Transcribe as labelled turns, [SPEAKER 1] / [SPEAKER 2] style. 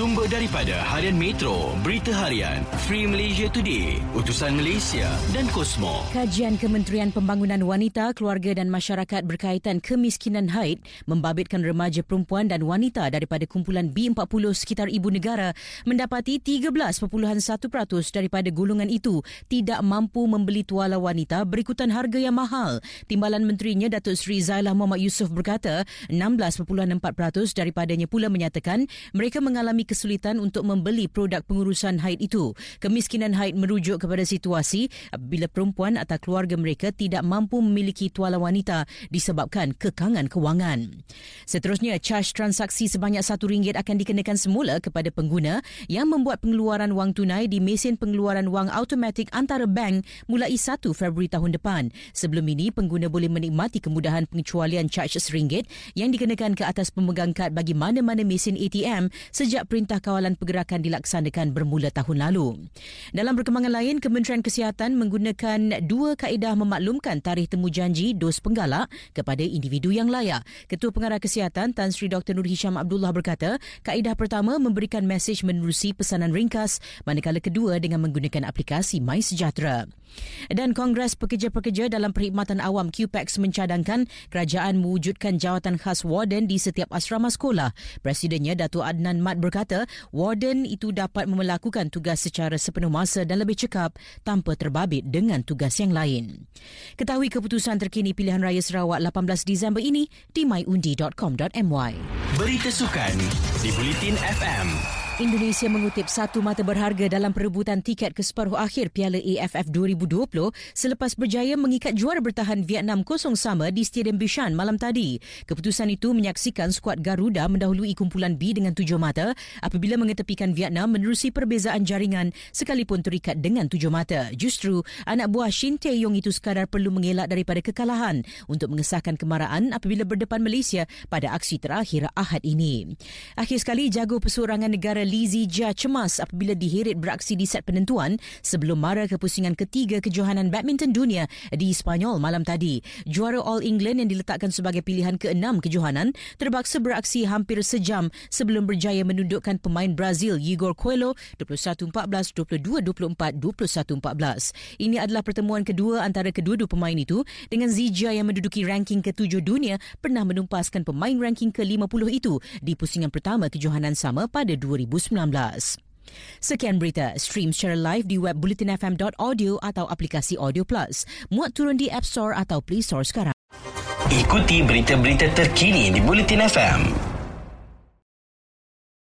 [SPEAKER 1] Sumber daripada Harian Metro, Berita Harian, Free Malaysia Today, Utusan Malaysia dan Kosmo.
[SPEAKER 2] Kajian Kementerian Pembangunan Wanita, Keluarga dan Masyarakat berkaitan kemiskinan haid membabitkan remaja perempuan dan wanita daripada kumpulan B40 sekitar ibu negara mendapati 13.1% daripada golongan itu tidak mampu membeli tuala wanita berikutan harga yang mahal. Timbalan Menterinya Datuk Seri Zailah Muhammad Yusof berkata 16.4% daripadanya pula menyatakan mereka mengalami kesulitan untuk membeli produk pengurusan haid itu. Kemiskinan haid merujuk kepada situasi apabila perempuan atau keluarga mereka tidak mampu memiliki tuala wanita disebabkan kekangan kewangan. Seterusnya, charge transaksi sebanyak RM1 akan dikenakan semula kepada pengguna yang membuat pengeluaran wang tunai di mesin pengeluaran wang automatik antara bank mulai 1 Februari tahun depan. Sebelum ini, pengguna boleh menikmati kemudahan pengecualian charge RM1 yang dikenakan ke atas pemegang kad bagi mana-mana mesin ATM sejak Perintah Kawalan Pergerakan dilaksanakan bermula tahun lalu. Dalam perkembangan lain, Kementerian Kesihatan menggunakan dua kaedah memaklumkan tarikh temu janji dos penggalak kepada individu yang layak. Ketua Pengarah Kesihatan Tan Sri Dr. Nur Hisham Abdullah berkata, kaedah pertama memberikan mesej menerusi pesanan ringkas manakala kedua dengan menggunakan aplikasi MySejahtera. Dan Kongres Pekerja-Pekerja dalam Perkhidmatan Awam QPEX mencadangkan kerajaan mewujudkan jawatan khas warden di setiap asrama sekolah. Presidennya Datuk Adnan Mat berkata, warden itu dapat melakukan tugas secara sepenuh masa dan lebih cekap tanpa terbabit dengan tugas yang lain. Ketahui keputusan terkini pilihan raya Sarawak 18 Disember ini di myundi.com.my.
[SPEAKER 1] Berita sukan di Bulletin FM.
[SPEAKER 2] Indonesia mengutip satu mata berharga dalam perebutan tiket ke separuh akhir Piala AFF 2020 selepas berjaya mengikat juara bertahan Vietnam kosong sama di Stadium Bishan malam tadi. Keputusan itu menyaksikan skuad Garuda mendahului kumpulan B dengan tujuh mata apabila mengetepikan Vietnam menerusi perbezaan jaringan sekalipun terikat dengan tujuh mata. Justru, anak buah Shin Tae-yong itu sekadar perlu mengelak daripada kekalahan untuk mengesahkan kemarahan apabila berdepan Malaysia pada aksi terakhir Ahad ini. Akhir sekali, jago pesurangan negara Lee Zijia cemas apabila diheret beraksi di set penentuan sebelum mara ke pusingan ketiga kejohanan badminton dunia di Spanyol malam tadi. Juara All England yang diletakkan sebagai pilihan keenam kejohanan terpaksa beraksi hampir sejam sebelum berjaya menundukkan pemain Brazil Igor Coelho 21-14, 22-24, 21-14. Ini adalah pertemuan kedua antara kedua-dua pemain itu dengan Zijia yang menduduki ranking ke-7 dunia pernah menumpaskan pemain ranking ke-50 itu di pusingan pertama kejohanan sama pada 2000 2019. Sekian berita. Stream secara live di web bulletinfm.audio atau aplikasi Audio Plus. Muat turun di App Store atau Play Store sekarang.
[SPEAKER 1] Ikuti berita-berita terkini di Bulletin FM.